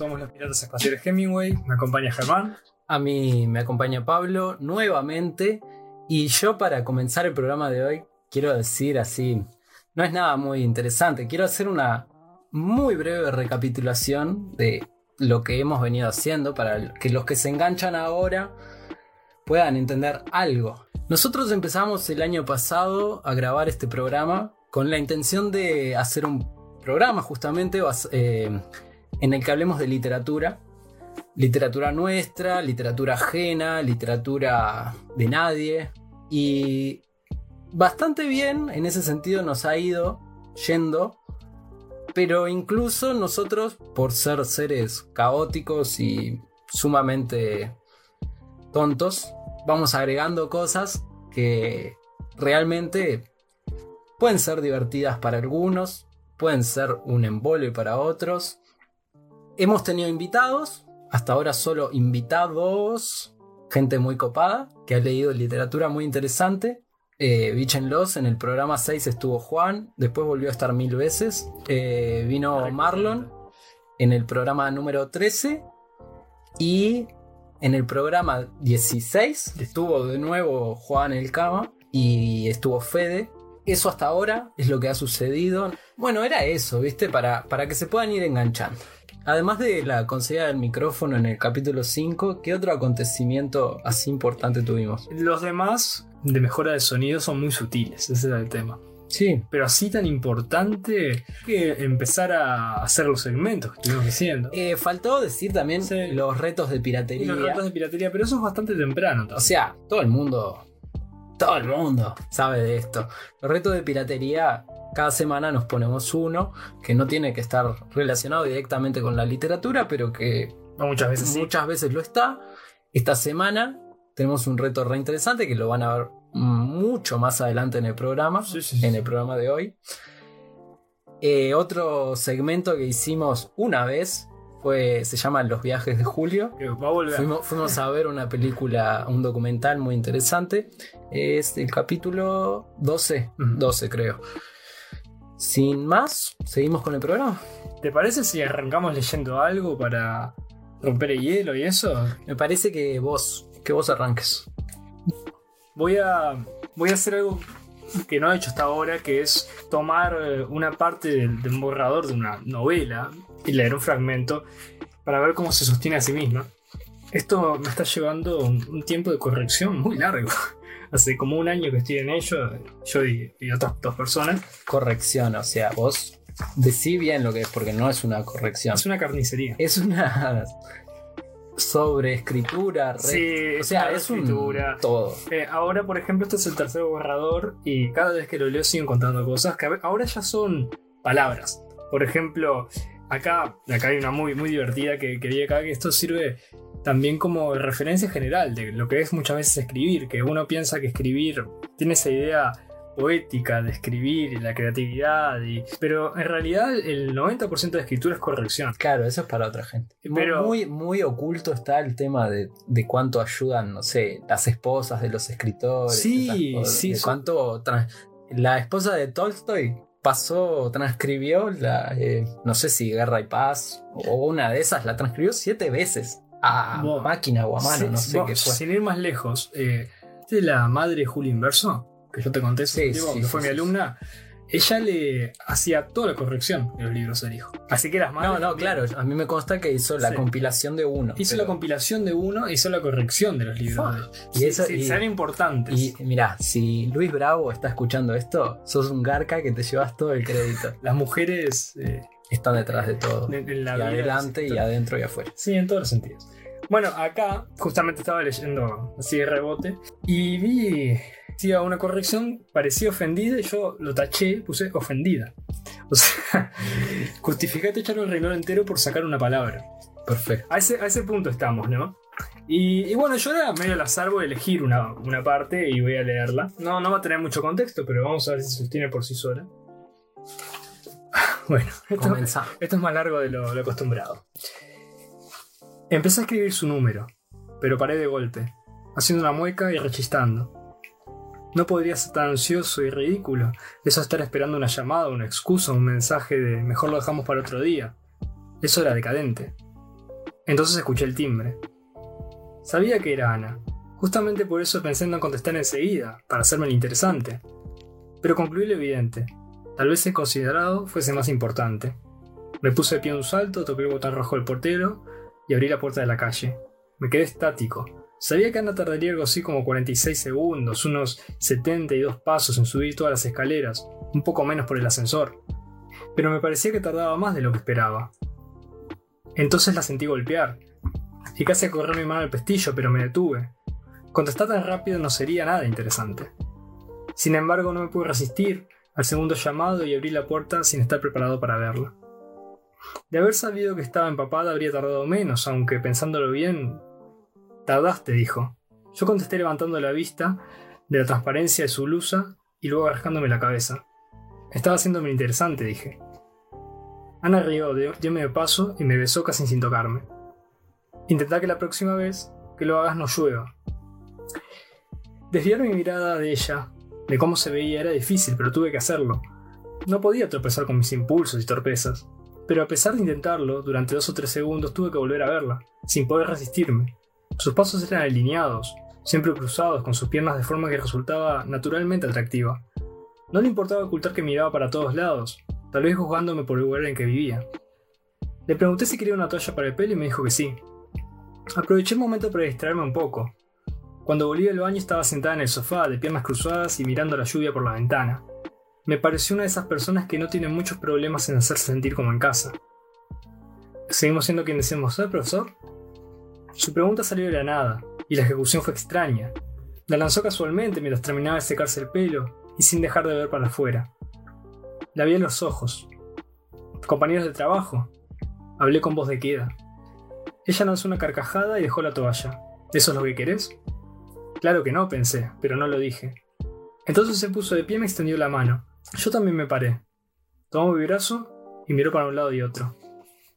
Somos los Piratas Espaciales Hemingway. Me acompaña Germán. A mí me acompaña Pablo nuevamente. Y yo para comenzar el programa de hoy quiero decir así, no es nada muy interesante, quiero hacer una muy breve recapitulación de lo que hemos venido haciendo para que los que se enganchan ahora puedan entender algo. Nosotros empezamos el año pasado a grabar este programa con la intención de hacer un programa justamente eh, en el que hablemos de literatura. Literatura nuestra, literatura ajena, literatura de nadie. Y bastante bien en ese sentido nos ha ido yendo. Pero incluso nosotros, por ser seres caóticos y sumamente tontos, vamos agregando cosas que realmente pueden ser divertidas para algunos, pueden ser un embole para otros. Hemos tenido invitados, hasta ahora solo invitados, gente muy copada, que ha leído literatura muy interesante. Eh, Bichenlos, en el programa 6 estuvo Juan, después volvió a estar mil veces. Eh, vino Marlon en el programa número 13 y en el programa 16 estuvo de nuevo Juan El Cama y estuvo Fede. Eso hasta ahora es lo que ha sucedido. Bueno, era eso, ¿viste? Para, para que se puedan ir enganchando. Además de la conseguida del micrófono en el capítulo 5, ¿qué otro acontecimiento así importante tuvimos? Los demás de mejora de sonido son muy sutiles, ese era el tema. Sí. Pero así tan importante que empezar a hacer los segmentos que estuvimos diciendo. Eh, faltó decir también Sí. los retos de piratería. Y los retos de piratería, pero eso es bastante temprano. O sea, todo el mundo, todo el mundo sabe de esto. Los retos de piratería, cada semana nos ponemos uno que no tiene que estar relacionado directamente con la literatura, pero que No, muchas veces sí. muchas veces lo está. Esta semana tenemos un reto re interesante que lo van a ver mucho más adelante en el programa, Sí, sí, sí. en el programa de hoy. Eh, otro segmento que hicimos una vez fue, se llama Los viajes de Julio. A. Fuimos, fuimos a ver una película, un documental muy interesante. Es el capítulo 12, Ujú. 12 creo. Sin más, seguimos con el programa. ¿Te parece si arrancamos leyendo algo para romper el hielo y eso? Me parece que vos, que vos arranques. Voy a, voy a hacer algo que no he hecho hasta ahora, que es tomar eh, una parte del- de un borrador de una novela y leer un fragmento para ver cómo se sostiene a sí misma. Esto me está llevando un, un tiempo de corrección muy largo. Hace como un año que estoy en ello, yo y, y otras dos personas. Corrección, o sea, vos decí bien lo que es, porque no es una corrección. Es una carnicería. Es una sobreescritura. re- Sí, o sea, una es un reescritura. todo. Eh, ahora, por ejemplo, este es el tercer borrador y cada vez que lo leo sigo encontrando cosas que ahora ya son palabras. Por ejemplo, acá, acá hay una muy, muy divertida que quería acá, que esto sirve también como referencia general de lo que es muchas veces escribir, que uno piensa que escribir tiene esa idea poética de escribir y la creatividad, y- pero en realidad el 90% de escritura es corrección. Claro, eso es para otra gente. Pero- muy, muy oculto está el tema de, de cuánto ayudan, no sé, las esposas de los escritores. Sí, cosas, sí, de cuánto la esposa de Tolstoy pasó, transcribió la, eh, no sé si Guerra y Paz o una de esas, la transcribió siete veces a Buah. máquina o a mano, Sí, no sé qué fue. Sin ir más lejos, eh, de la madre Julia Inverso, que yo te conté, Sí, sí, que fue mi alumna, ella le hacía toda la corrección de los libros del hijo. Así que las madres. No, no, claro, a mí me consta que hizo la compilación de uno. Hizo pero- la compilación de uno, hizo la corrección de los libros. De- Y eso- y- sean importantes. Y mira, si Luis Bravo está escuchando esto, sos un garca que te llevas todo el crédito. las mujeres eh, Están detrás de todo. la y adelante y adentro y afuera. Sí, en todos los sentidos. Bueno, acá justamente estaba leyendo así de rebote y vi hacía una corrección, parecía ofendida y yo lo taché, puse ofendida. O sea, justificate echar el renglón entero por sacar una palabra. Perfecto. A ese, a ese punto estamos, ¿no? Y, y bueno, yo era medio al azar, voy a elegir una, una parte y voy a leerla. No, no va a tener mucho contexto, pero vamos a ver si se sostiene por sí sola. Bueno, esto, es más largo de lo, lo acostumbrado. Empecé a escribir su número, pero paré de golpe, haciendo una mueca y rechistando. No podría ser tan ansioso y ridículo, eso estar esperando una llamada, una excusa, un mensaje de mejor lo dejamos para otro día. Eso era decadente. Entonces escuché el timbre. Sabía que era Ana. Justamente por eso pensé en no contestar enseguida, para hacerme el interesante. Pero concluí lo evidente. Tal vez el considerado fuese más importante. Me puse de pie en un salto, toqué el botón rojo del portero y abrí la puerta de la calle. Me quedé estático. Sabía que Ana tardaría algo así como 46 segundos, unos 72 pasos en subir todas las escaleras, un poco menos por el ascensor. Pero me parecía que tardaba más de lo que esperaba. Entonces la sentí golpear. Y casi a correr mi mano al pestillo, pero me detuve. Contestar tan rápido no sería nada interesante. Sin embargo, no me pude resistir al segundo llamado y abrí la puerta sin estar preparado para verla. De haber sabido que estaba empapada habría tardado menos, aunque pensándolo bien... Tardaste, dijo. Yo contesté levantando la vista de la transparencia de su blusa y luego rascándome la cabeza. Estaba haciéndome interesante, dije. Ana rió, dio medio paso y me besó casi sin tocarme. Intentá que la próxima vez que lo hagas no llueva. Desviar mi mirada de ella, de cómo se veía, era difícil, pero tuve que hacerlo. No podía tropezar con mis impulsos y torpezas, pero a pesar de intentarlo, durante dos o tres segundos tuve que volver a verla, sin poder resistirme. Sus pasos eran alineados, siempre cruzados con sus piernas de forma que resultaba naturalmente atractiva. No le importaba ocultar que miraba para todos lados, tal vez juzgándome por el lugar en que vivía. Le pregunté si quería una toalla para el pelo y me dijo que sí. Aproveché el momento para distraerme un poco. Cuando volví del baño estaba sentada en el sofá, de piernas cruzadas y mirando la lluvia por la ventana. Me pareció una de esas personas que no tienen muchos problemas en hacerse sentir como en casa. ¿Seguimos siendo quien deseamos ser, profesor? Su pregunta salió de la nada, y la ejecución fue extraña. La lanzó casualmente mientras terminaba de secarse el pelo y sin dejar de ver para afuera. La vi en los ojos. Compañeros de trabajo. Hablé con voz de queda. Ella lanzó una carcajada y dejó la toalla. ¿Eso es lo que querés? Claro que no, pensé, pero no lo dije. Entonces se puso de pie y me extendió la mano. Yo también me paré. Tomó mi brazo y miró para un lado y otro.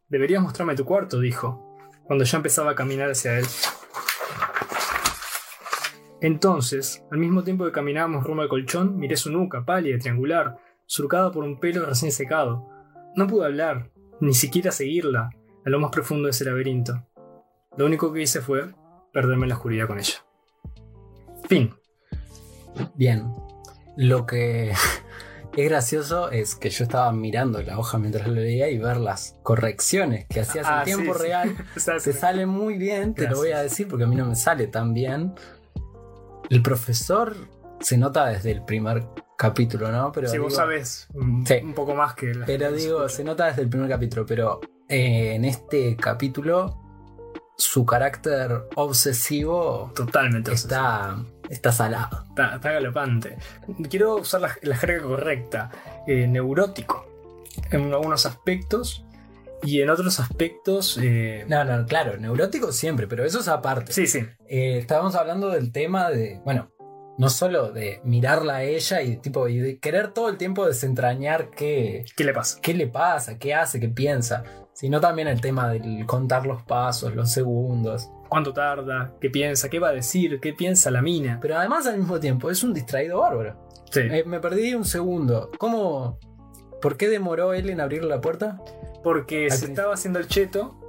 Deberías mostrarme tu cuarto, dijo, cuando ya empezaba a caminar hacia él. Entonces, al mismo tiempo que caminábamos rumbo al colchón, miré su nuca, pálida, triangular, surcada por un pelo recién secado. No pude hablar, ni siquiera seguirla, a lo más profundo de ese laberinto. Lo único que hice fue perderme en la oscuridad con ella. Fin. Bien. Lo que es gracioso es que yo estaba mirando la hoja mientras lo leía y ver las correcciones que hacías Ah, en tiempo sí, sí. real. Sea, Te sale muy bien, te lo voy a decir porque a mí no me sale tan bien. El profesor se nota desde el primer capítulo, ¿no? Pero si vos sabés un, Sí. un poco más que la Pero digo, se nota desde el primer capítulo, pero eh, en este capítulo su carácter obsesivo Totalmente. está, está salado. Está, está galopante. Quiero usar la, la jerga correcta. Eh, neurótico. En algunos aspectos. Y en otros aspectos. eh, No, no, claro, neurótico siempre, pero eso es aparte. Sí, sí. Eh, estábamos hablando del tema de, bueno, no solo de mirarla a ella y tipo y de querer todo el tiempo desentrañar qué, ¿Qué le pasa? qué le pasa, qué hace, qué piensa, sino también el tema del contar los pasos, los segundos. ¿Cuánto tarda? ¿Qué piensa? ¿Qué va a decir? ¿Qué piensa la mina? Pero además al mismo tiempo es un distraído bárbaro. Sí. Eh, me perdí un segundo. ¿Cómo? ¿Por qué demoró él en abrir la puerta? Porque se estaba haciendo el cheto.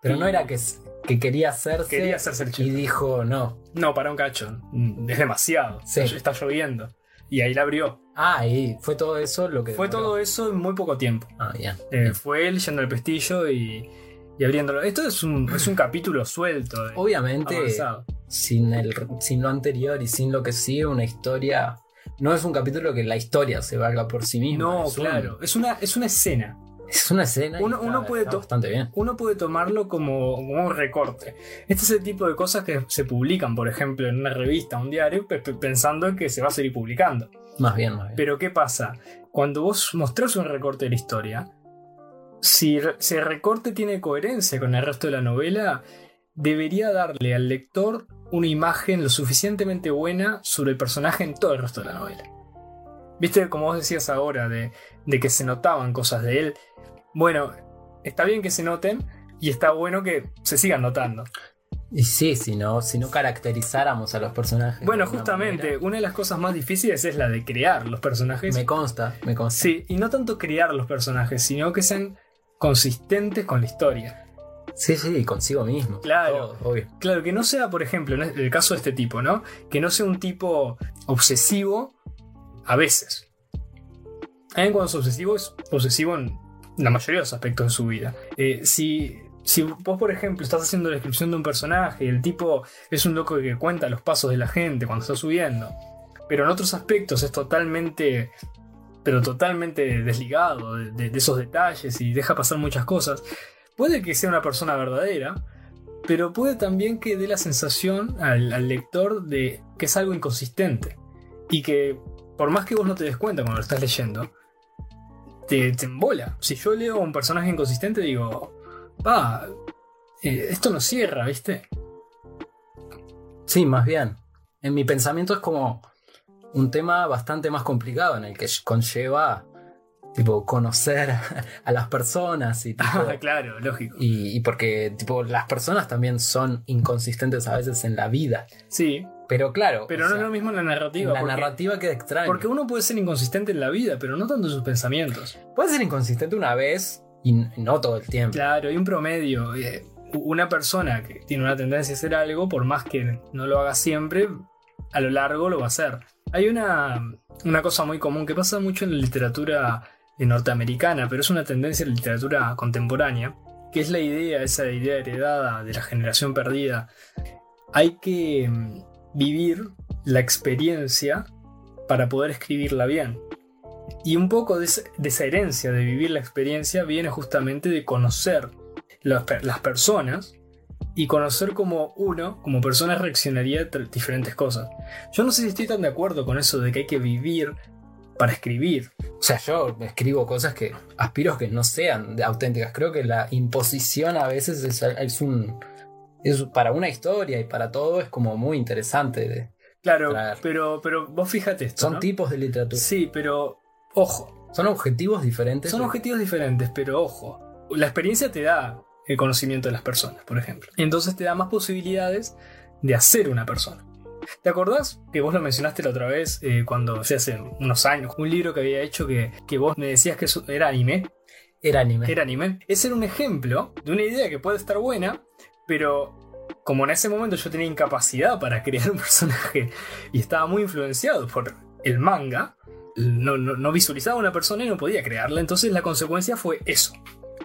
Pero Y- no era que, que quería hacerse Quería hacerse el y cheto. dijo no. No, para un cacho. Mm, Es demasiado. Sí. Está lloviendo. Y ahí la abrió. Ah, y fue todo eso lo que... Fue demoró. todo eso en muy poco tiempo. Ah, bien. Eh, fue él yendo al pestillo y, y abriéndolo. Esto es un, es un capítulo suelto. de- Obviamente, avanzado. sin, el, sin lo anterior y sin lo que sigue, una historia. No es un capítulo que la historia se valga por sí misma. No, es un- claro. Es una, es una escena. es una escena. y Uno- está- uno puede está bastante bien. Uno puede tomarlo como, como un recorte. Este es el tipo de cosas que se publican, por ejemplo, en una revista, un diario, pe- pe- pensando en que se va a seguir publicando. Más bien, más bien. Pero ¿qué pasa? Cuando vos mostrás un recorte de la historia, si ese recorte tiene coherencia con el resto de la novela, debería darle al lector una imagen lo suficientemente buena sobre el personaje en todo el resto de la novela. Viste, como vos decías ahora, de, de que se notaban cosas de él. Bueno, está bien que se noten y está bueno que se sigan notando. Y sí, si no, si no caracterizáramos a los personajes. Bueno, justamente, manera- una de las cosas más difíciles es la de crear los personajes. Me consta, me consta. Sí, y no tanto crear los personajes, sino que sean consistentes con la historia. sí, sí, consigo mismo. Claro. Obvio. Claro, que no sea, por ejemplo, en el caso de este tipo, ¿no? Que no sea un tipo obsesivo a veces. Alguien cuando es obsesivo es obsesivo en la mayoría de los aspectos de su vida. Eh, si, si vos, por ejemplo, estás haciendo la descripción de un personaje y el tipo es un loco que cuenta los pasos de la gente cuando está subiendo, pero en otros aspectos es totalmente, pero totalmente desligado de, esos detalles y deja pasar muchas cosas, puede que sea una persona verdadera, pero puede también que dé la sensación al, lector de que es algo inconsistente y que por más que vos no te des cuenta cuando lo estás leyendo, te, te embola. Si yo leo a un personaje inconsistente, digo, pa, eh, esto no cierra, ¿viste? Sí, más bien. En mi pensamiento es como un tema bastante más complicado en el que conlleva tipo conocer a las personas y tipo, Ah, claro, lógico. y, y porque tipo las personas también son inconsistentes a veces en la vida. Sí, Pero claro, pero no sea, es lo mismo en la narrativa. la porque, narrativa queda extraña. porque uno puede ser inconsistente en la vida, pero no tanto en sus pensamientos. puede ser inconsistente una vez y no todo el tiempo. Claro, hay un promedio. eh, Una persona que tiene una tendencia a hacer algo, por más que no lo haga siempre, a lo largo lo va a hacer. Hay una, una cosa muy común que pasa mucho en la literatura eh, norteamericana, pero es una tendencia en la literatura contemporánea, que es la idea, esa idea heredada de la generación perdida. Hay que mm, vivir la experiencia para poder escribirla bien. Y un poco de, esa- herencia de vivir la experiencia viene justamente de conocer las personas y conocer cómo uno, como persona, reaccionaría a diferentes cosas. Yo no sé si estoy tan de acuerdo con eso de que hay que vivir para escribir. O sea, yo escribo cosas que aspiro que no sean auténticas. Creo que la imposición a veces es, es un. es para una historia y para todo es como muy interesante. de- Claro, pero, pero vos fíjate esto. son ¿no? tipos de literatura. Sí, pero ojo, Son objetivos diferentes. Son objetivos diferentes, pero ojo, la experiencia te da el conocimiento de las personas, por ejemplo. Entonces te da más posibilidades de hacer una persona. ¿Te acordás que vos lo mencionaste la otra vez eh, cuando hace hace unos años? Un libro que había hecho que, que vos me decías que eso era anime. Era anime. Era anime. Ese era un ejemplo de una idea que puede estar buena, pero como en ese momento yo tenía incapacidad para crear un personaje y estaba muy influenciado por el manga, no, no, no visualizaba una persona y no podía crearla, entonces la consecuencia fue eso.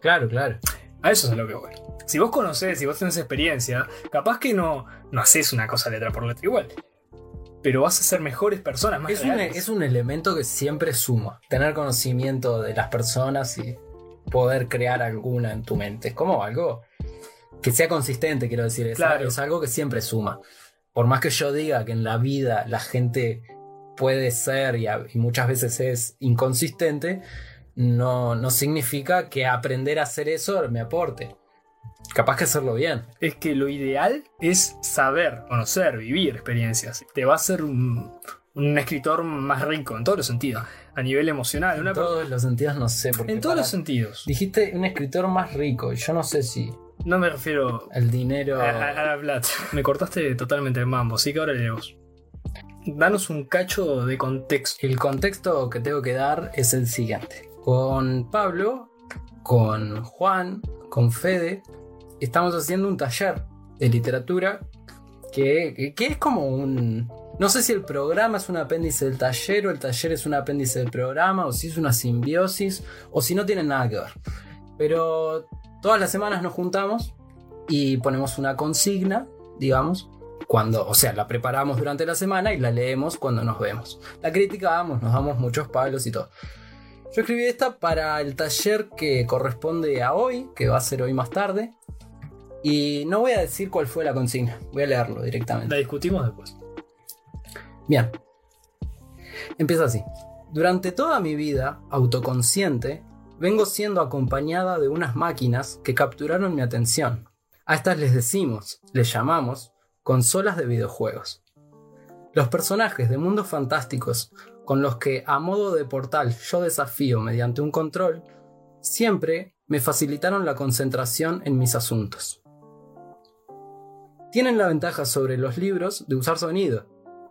Claro, claro. A eso es a lo que voy. Si vos conocés, si vos tenés experiencia, capaz que no, no haces una cosa letra por letra igual. Pero vas a ser mejores personas, más Es un, reales. es un elemento que siempre suma. Tener conocimiento de las personas y poder crear alguna en tu mente. Es como algo que sea consistente, quiero decir. Es, Claro. es algo que siempre suma. Por más que yo diga que en la vida la gente puede ser y muchas veces es inconsistente, no, no significa que aprender a hacer eso me aporte. Capaz que hacerlo bien. Es que lo ideal es saber, conocer, vivir experiencias. Te va a hacer un, un escritor más rico en todos los sentidos. A nivel emocional. Una En todos los sentidos no sé. Porque en todos para- los sentidos. Dijiste un escritor más rico. y Yo no sé si No me refiero el dinero. a, a- a la plata. Me cortaste totalmente el mambo, así que ahora leemos. Danos un cacho de contexto. El contexto que tengo que dar es el siguiente. Con Pablo, con Juan, con Fede, estamos haciendo un taller de literatura que, que- es como un... No sé si el programa es un apéndice del taller o el taller es un apéndice del programa o si es una simbiosis o si no tienen nada que ver. Pero todas las semanas nos juntamos y ponemos una consigna, digamos, cuando, o sea, la preparamos durante la semana y la leemos cuando nos vemos. La criticamos, nos damos muchos palos y todo. Yo escribí esta para el taller que corresponde a hoy, que va a ser hoy más tarde. Y no voy a decir cuál fue la consigna, voy a leerlo directamente. La discutimos después. Bien. Empieza así. Durante toda mi vida autoconsciente, vengo siendo acompañada de unas máquinas que capturaron mi atención. A estas les decimos, les llamamos, consolas de videojuegos. Los personajes de mundos fantásticos con los que a modo de portal yo desafío mediante un control, siempre me facilitaron la concentración en mis asuntos. Tienen la ventaja sobre los libros de usar sonido,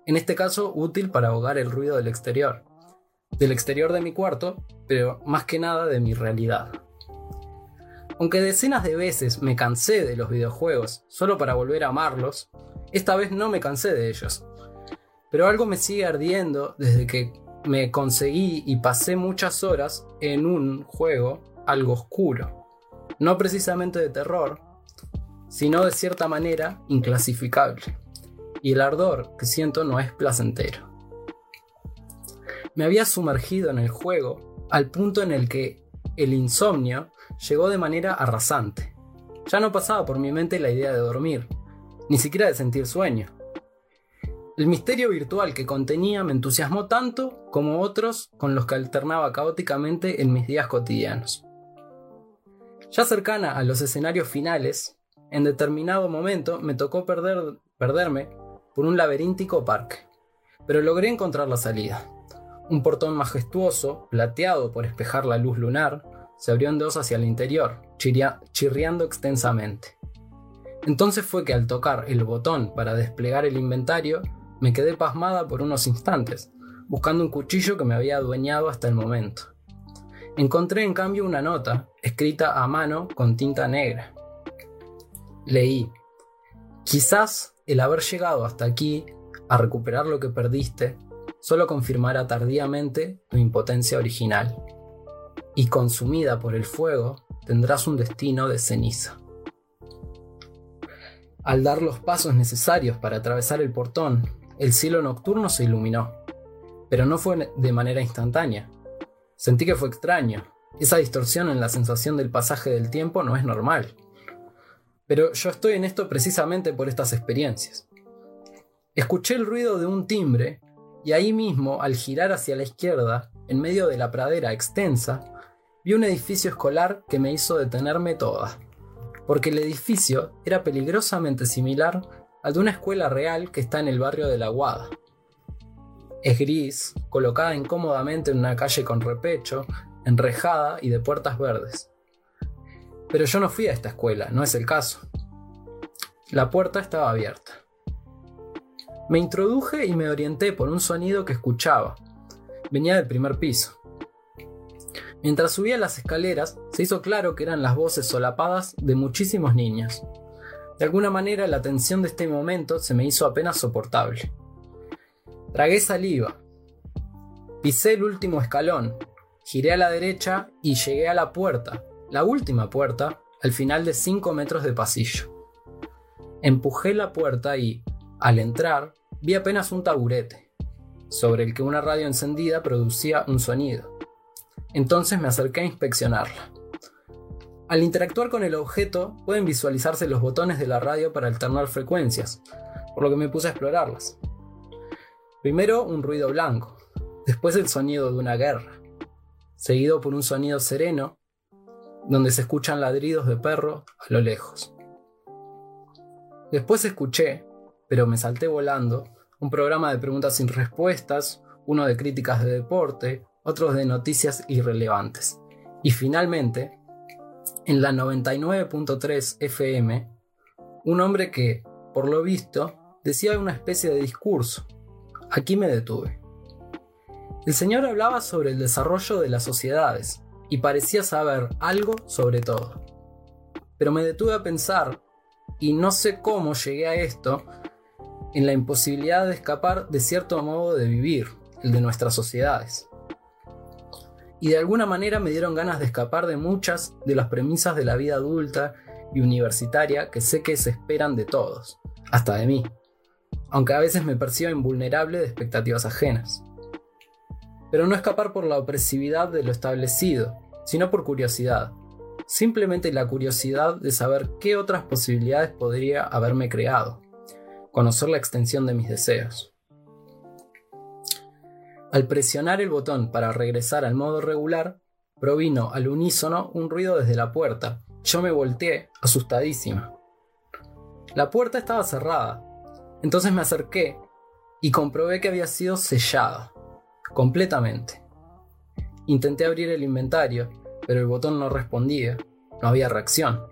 en este caso útil para ahogar el ruido del exterior, del exterior de mi cuarto, pero más que nada de mi realidad. Aunque decenas de veces me cansé de los videojuegos solo para volver a amarlos, esta vez no me cansé de ellos, pero algo me sigue ardiendo desde que me conseguí y pasé muchas horas en un juego algo oscuro. No precisamente de terror, sino de cierta manera inclasificable. Y el ardor que siento no es placentero. Me había sumergido en el juego al punto en el que el insomnio llegó de manera arrasante. Ya no pasaba por mi mente la idea de dormir, ni siquiera de sentir sueño. El misterio virtual que contenía me entusiasmó tanto como otros con los que alternaba caóticamente en mis días cotidianos. Ya cercana a los escenarios finales, en determinado momento me tocó perder, perderme por un laberíntico parque, pero logré encontrar la salida. Un portón majestuoso, plateado por espejar la luz lunar, se abrió en dos hacia el interior, chirriando extensamente. Entonces fue que al tocar el botón para desplegar el inventario, me quedé pasmada por unos instantes, buscando un cuchillo que me había adueñado hasta el momento. Encontré en cambio una nota, escrita a mano con tinta negra. Leí, quizás el haber llegado hasta aquí, a recuperar lo que perdiste, solo confirmará tardíamente tu impotencia original. Y consumida por el fuego, tendrás un destino de ceniza. Al dar los pasos necesarios para atravesar el portón el cielo nocturno se iluminó, pero no fue de manera instantánea. Sentí que fue extraño. Esa distorsión en la sensación del pasaje del tiempo no es normal. Pero yo estoy en esto precisamente por estas experiencias. Escuché el ruido de un timbre y ahí mismo, al girar hacia la izquierda, en medio de la pradera extensa, vi un edificio escolar que me hizo detenerme toda, porque el edificio era peligrosamente similar al de una escuela real que está en el barrio de La Guada. Es gris, colocada incómodamente en una calle con repecho, enrejada y de puertas verdes. Pero yo no fui a esta escuela, no es el caso. La puerta estaba abierta. Me introduje y me orienté por un sonido que escuchaba. Venía del primer piso. Mientras subía las escaleras, se hizo claro que eran las voces solapadas de muchísimos niños. De alguna manera la tensión de este momento se me hizo apenas soportable. Tragué saliva. Pisé el último escalón, giré a la derecha y llegué a la puerta, la última puerta, al final de 5 metros de pasillo. Empujé la puerta y, al entrar, vi apenas un taburete, sobre el que una radio encendida producía un sonido. Entonces me acerqué a inspeccionarla. Al interactuar con el objeto, pueden visualizarse los botones de la radio para alternar frecuencias, por lo que me puse a explorarlas. Primero un ruido blanco, después el sonido de una guerra, seguido por un sonido sereno, donde se escuchan ladridos de perro a lo lejos. Después escuché, pero me salté volando, un programa de preguntas sin respuestas, uno de críticas de deporte, otros de noticias irrelevantes. Y finalmente, en la 99.3 FM, un hombre que, por lo visto, decía una especie de discurso. Aquí me detuve. El señor hablaba sobre el desarrollo de las sociedades y parecía saber algo sobre todo. Pero me detuve a pensar, y no sé cómo llegué a esto, en la imposibilidad de escapar de cierto modo de vivir, el de nuestras sociedades y de alguna manera me dieron ganas de escapar de muchas de las premisas de la vida adulta y universitaria que sé que se esperan de todos, hasta de mí, aunque a veces me percibo invulnerable de expectativas ajenas. Pero no escapar por la opresividad de lo establecido, sino por curiosidad, simplemente la curiosidad de saber qué otras posibilidades podría haberme creado, conocer la extensión de mis deseos. Al presionar el botón para regresar al modo regular, provino al unísono un ruido desde la puerta. Yo me volteé, asustadísima. La puerta estaba cerrada. Entonces me acerqué y comprobé que había sido sellada. Completamente. Intenté abrir el inventario, pero el botón no respondía. No había reacción.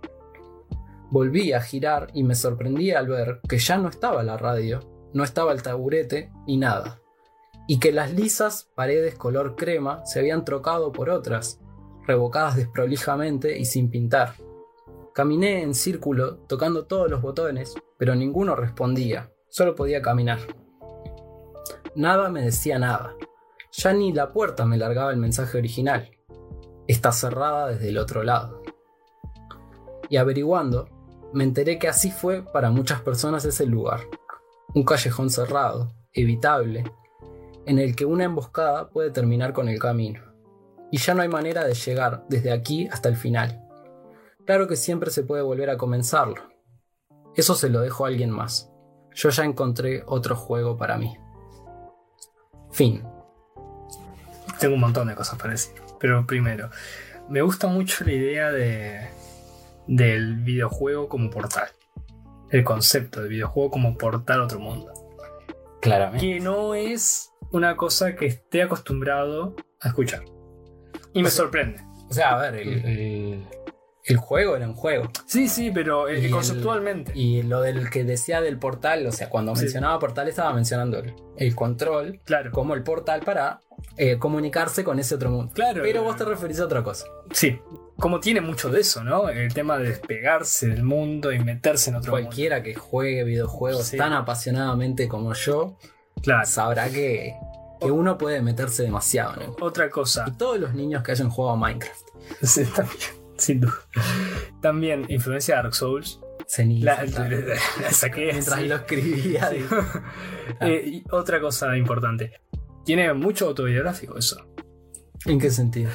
Volví a girar y me sorprendí al ver que ya no estaba la radio, no estaba el taburete ni nada. Y que las lisas paredes color crema se habían trocado por otras, revocadas desprolijamente y sin pintar. Caminé en círculo, tocando todos los botones, pero ninguno respondía, solo podía caminar. Nada me decía nada. Ya ni la puerta me largaba el mensaje original. Está cerrada desde el otro lado. Y averiguando, me enteré que así fue para muchas personas ese lugar. Un callejón cerrado, evitable, en el que una emboscada puede terminar con el camino. Y ya no hay manera de llegar desde aquí hasta el final. Claro que siempre se puede volver a comenzarlo. Eso se lo dejo a alguien más. Yo ya encontré otro juego para mí. Fin. Tengo un montón de cosas para decir. Pero primero, me gusta mucho la idea de, del videojuego como portal. El concepto del videojuego como portal a otro mundo. Claramente. Que no es una cosa que esté acostumbrado a escuchar. Y me O sea- sorprende. O sea, a ver, el, el- el juego era un juego. Sí, sí, pero eh, el- conceptualmente. Y lo del que decía del portal, o sea, cuando Sí. mencionaba portal estaba mencionando el, el control claro. como el portal para eh, comunicarse con ese otro mundo. Claro. Pero vos te referís a otra cosa. Sí. Como tiene mucho de eso, ¿no? El tema de despegarse del mundo y meterse en otro Cualquiera que juegue videojuegos Sí. tan apasionadamente como yo mundo. Claro. sabrá que, que uno puede meterse demasiado en él. Otra cosa. Y todos los niños que hayan jugado a Minecraft. Sí, también, sin duda. También influencia de Dark Souls. Se ni- La, la- la saqué mientras así. lo escribía. Sí. Eh, y otra cosa importante. Tiene mucho autobiográfico eso. ¿En qué sentido?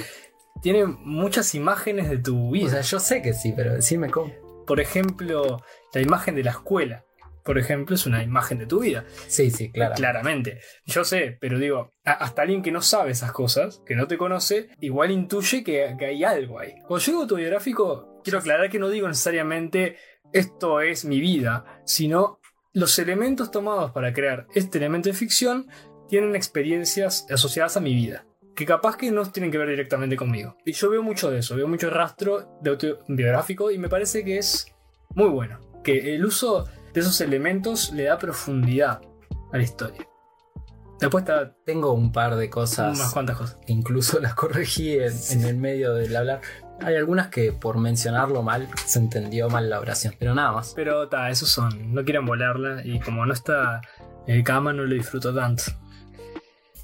Tiene muchas imágenes de tu O vida. sea, yo sé que sí, pero decime cómo. Por ejemplo, la imagen de la escuela. Por ejemplo, es una imagen de tu vida. Sí, sí, claro. Claramente. Yo sé, pero digo, hasta alguien que no sabe esas cosas, que no te conoce, igual intuye que, que hay algo ahí. Cuando yo digo autobiográfico, quiero aclarar que no digo necesariamente esto es mi vida, sino los elementos tomados para crear este elemento de ficción tienen experiencias asociadas a mi vida. Que capaz que no tienen que ver directamente conmigo. Y yo veo mucho de eso, veo mucho rastro de autobiográfico y me parece que es muy bueno. Que el uso de esos elementos le da profundidad a la historia. Después está Tengo un par de cosas. unas cuantas cosas. que incluso las corregí en, en el medio del hablar. Hay algunas que por mencionarlo mal se entendió mal la oración, pero nada más. Pero ta, esos son. No quieren volarla y como no está el Kama no lo disfruto tanto.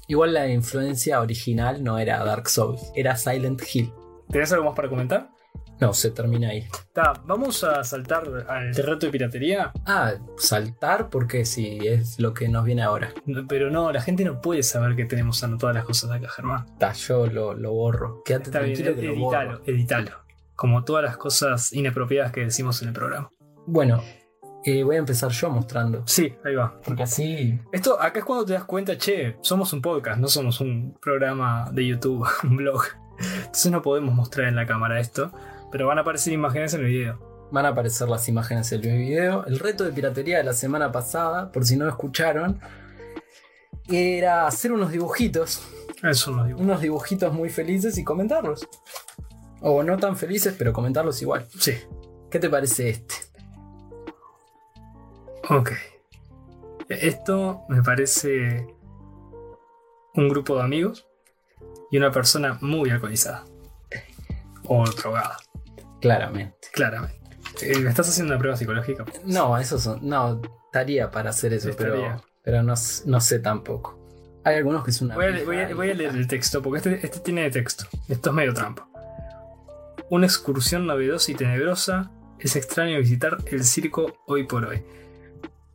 Igual la influencia original no era Dark Souls, era Silent Hill. ¿Tenés algo más para comentar? No, se termina ahí. Ta, vamos a saltar al reto de piratería. Ah, saltar porque sí, es lo que nos viene ahora. No, Pero no, la gente no puede saber que tenemos anotadas las cosas acá, Germán. Ta, yo lo, lo borro. Quédate Está bien, tranquilo que lo borro. editalo, editalo. Como todas las cosas inapropiadas que decimos en el programa. Bueno, eh, voy a empezar yo mostrando. Sí, ahí va. Porque así Esto, acá es cuando te das cuenta, che, somos un podcast, no somos un programa de YouTube, un blog. Entonces no podemos mostrar en la cámara esto, pero van a aparecer imágenes en el video. van a aparecer las imágenes en el video. El reto de piratería de la semana pasada, por si no lo escucharon, era hacer unos dibujitos. Eso no digo. Unos dibujitos muy felices y comentarlos. O no tan felices, pero comentarlos igual. Sí, ¿Qué te parece este? ok. Esto me parece un grupo de amigos y una persona muy alcoholizada. O drogada, Claramente. claramente. Eh, ¿Me estás haciendo una prueba psicológica? No, eso son. No, estaría para hacer eso, Estaría. pero, pero no, no sé tampoco. Hay algunos que es una. Voy a, voy a- voy a leer el texto, porque este, este tiene texto. Esto es medio trampa. Una excursión novedosa y tenebrosa. Es extraño visitar el circo hoy por hoy.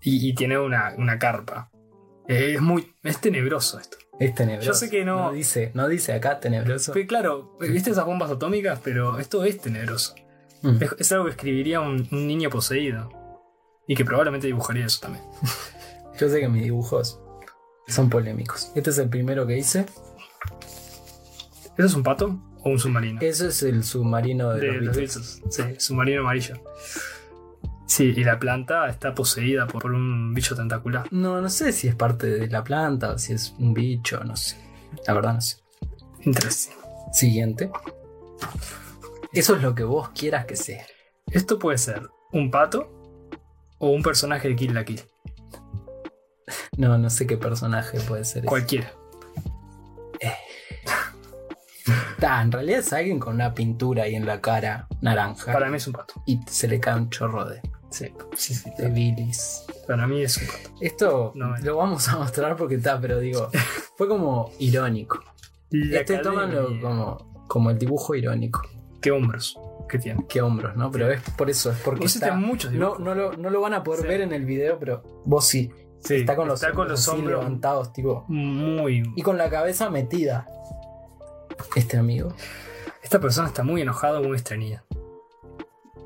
Y, y tiene una, una carpa. Eh, es muy. Es tenebroso esto. Es tenebroso. Yo sé que no- dice, no dice acá tenebroso. Pero claro, viste esas bombas atómicas, pero esto es tenebroso. Mm. Es, es algo que escribiría un, un niño poseído. Y que probablemente dibujaría eso también. Yo sé que mis dibujos son polémicos. Este es el primero que hice. ¿Eso es un pato o un submarino? Eso es el submarino de, de los los Beatles. Beatles. Sí, submarino amarillo. Sí, y la planta está poseída por, por un bicho tentacular. No, no sé si es parte de la planta si es un bicho, no sé. La verdad no sé. Interesante. Siguiente. Eso es lo que vos quieras que sea. Esto puede ser un pato o un personaje de Kill la Kill. No, no sé qué personaje puede ser. Cualquiera. Ta, en realidad es alguien con una pintura ahí en la cara naranja. Para mí es un pato. Y se le cae un chorro de, Sí, sí, sí. de bilis. Para mí es un pato. Esto No, lo vamos a mostrar porque está, pero digo, fue como irónico. La Este tómalo como, como el dibujo irónico. ¿Qué hombros que tiene? Qué hombros, ¿no? Pero es por eso, es porque está- muchos no, dibujos. no, lo, no lo van a poder Sí. ver en el video, pero vos sí. Sí, está con los está con hombros los hombros levantados, tipo. muy. Y con la cabeza metida. Este amigo. Esta persona está muy enojada, muy extrañida.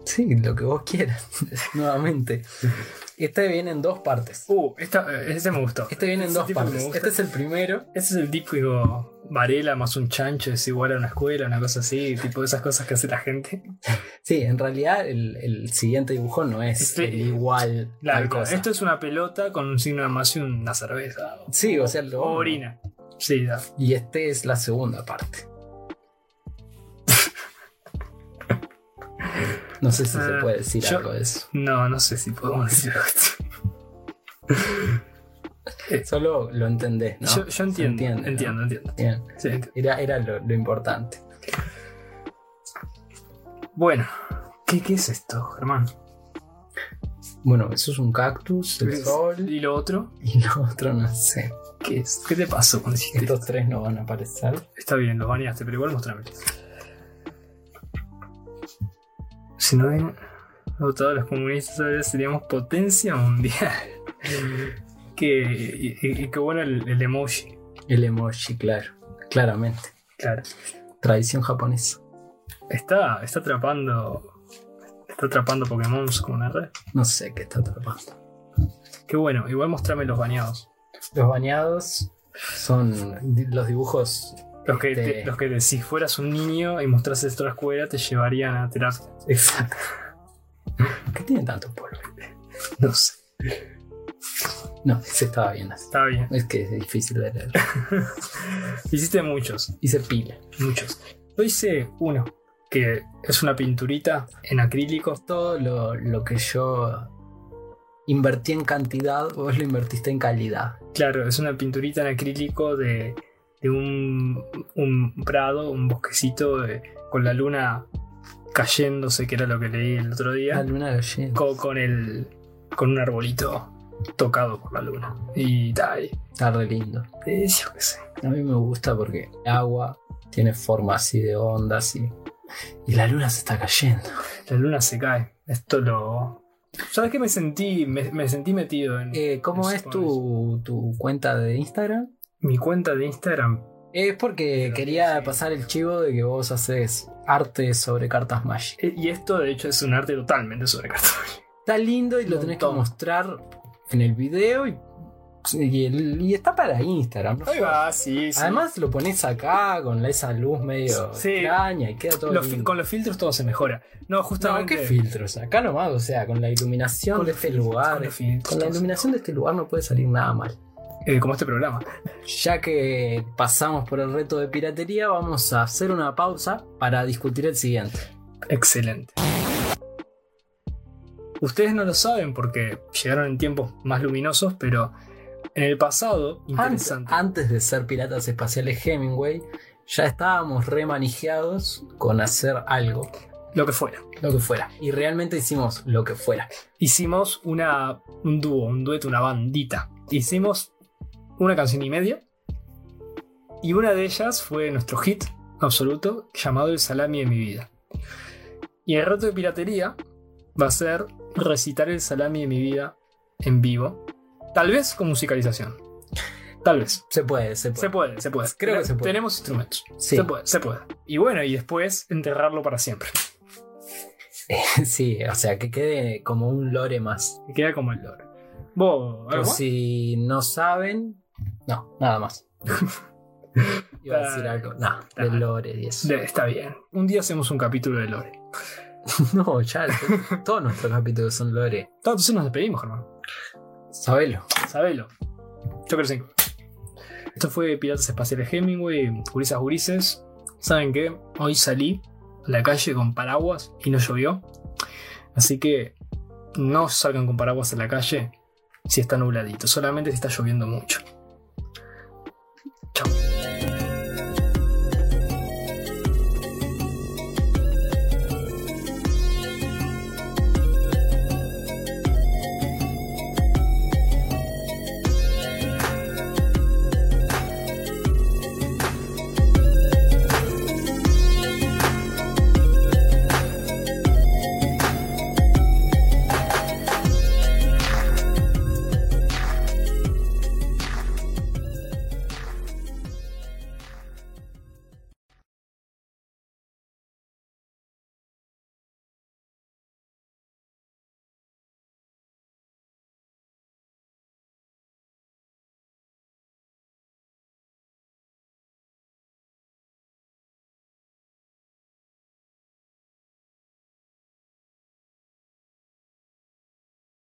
Sí, lo que vos quieras. Nuevamente. Este viene en dos partes. Uh, esta, este me gustó. Este viene en dos partes. Este es el primero. Este es el típico Varela más un chancho es igual a una escuela, una cosa así, tipo de esas cosas que hace la gente. Sí, en realidad el, el siguiente dibujo no es Este- el igual. Claro, tal cosa. esto es una pelota con un signo de más y una cerveza. Sí, o sea, lo- O orina. Sí, da. Y este es la segunda parte. No sé si se Ah, puede decir yo- algo de eso. No, no sé si podemos decir esto. Solo lo entendés, ¿no? Yo, entiendo, entiende, ¿no? entiendo, entiendo. Bien. Sí, entiendo. Era, era lo, lo importante. Bueno, ¿qué, qué es esto, Germán? Bueno, eso es un cactus, el sol ¿Y lo otro? y lo otro no sé. ¿Qué es? ¿Qué te pasó hiciste Estos esto? tres no van a aparecer. Está bien, los baneaste, pero igual mostrame. Si no ven votados los comunistas, ahora seríamos potencia mundial. que, y, qué bueno el, el emoji. El emoji, claro. Claramente. Claro. Tradición japonesa. Está, está atrapando. Está atrapando Pokémon con una red. No sé qué está atrapando. Qué bueno, igual mostrame los baneados. Los bañados son los dibujos. Los que, Este- te- los que si fueras un niño y mostrases esto a la escuela te llevarían a terapia. Exacto. ¿Qué tiene tanto polvo? No sé. No, ese estaba bien así. Está bien. Es que es difícil de leer. Hiciste muchos. Hice pila. Muchos. Yo hice uno, que es una pinturita en acrílico. Todo lo, lo que yo invertí en cantidad, vos lo invertiste en calidad. Claro, es una pinturita en acrílico de, de un, un prado, un bosquecito de- con la luna cayéndose, que era lo que leí el otro La día, luna gallina. co- con, el, con un arbolito tocado por la luna. Y tal, re lindo. eh, yo qué sé. A mí me gusta porque el agua tiene forma así de ondas y, y la luna se está cayendo. La luna se cae. Esto lo... ¿Sabes qué me sentí? Me, me sentí metido en... Eh, ¿Cómo es tu, tu cuenta de Instagram? Mi cuenta de Instagram Es porque quería pasar el chivo de que vos haces arte sobre cartas Magic. Eh, Y esto, de hecho, es un arte totalmente sobre cartón. Está lindo y lo tenés que mostrar en el video y, y el- y está para Instagram. ¿no? Ahí va, sí, sí. Además lo pones acá con esa luz medio Sí. extraña y queda todo Los con los filtros todo se mejora. No, No, justamente. ¿qué filtros? Acá nomás, o sea, con la iluminación Con de este lugar. con la iluminación de este lugar no puede salir nada mal. Eh, como este programa. Ya que pasamos por el reto de piratería, vamos a hacer una pausa para discutir el siguiente. Excelente. Ustedes no lo saben porque llegaron en tiempos más luminosos, pero en el pasado, Antes, de ser piratas espaciales Hemingway, ya estábamos remanijeados con hacer algo, Lo que fuera. lo que fuera. Y realmente hicimos lo que fuera. Hicimos una, un dúo, un dueto, una bandita. Hicimos una canción y media. Y una de ellas fue nuestro hit absoluto llamado El salami de mi vida. Y el reto de piratería va a ser recitar el salami de mi vida en vivo. Tal vez con musicalización. Tal vez. Se puede, se puede. Se puede, se puede. Creo que se puede. Tenemos instrumentos. Sí. Se puede, se puede. Y bueno, y después enterrarlo para siempre. sí, o sea, que quede como un lore más. Que queda como el lore. ¿Vos, Por si no saben, no, nada más. Iba a decir algo, no, del lore y eso. De- está bien. Un día hacemos un capítulo de lore. No, ya, todos nuestros capítulos son lore. Entonces nos despedimos, Germán. Sabelo. Sabelo. Yo creo que sí. Esto fue Piratas Espaciales Hemingway, Gurisas Gurises. ¿Saben qué? Hoy salí a la calle con paraguas y no llovió. Así que no salgan con paraguas a la calle si está nubladito, solamente si está lloviendo mucho.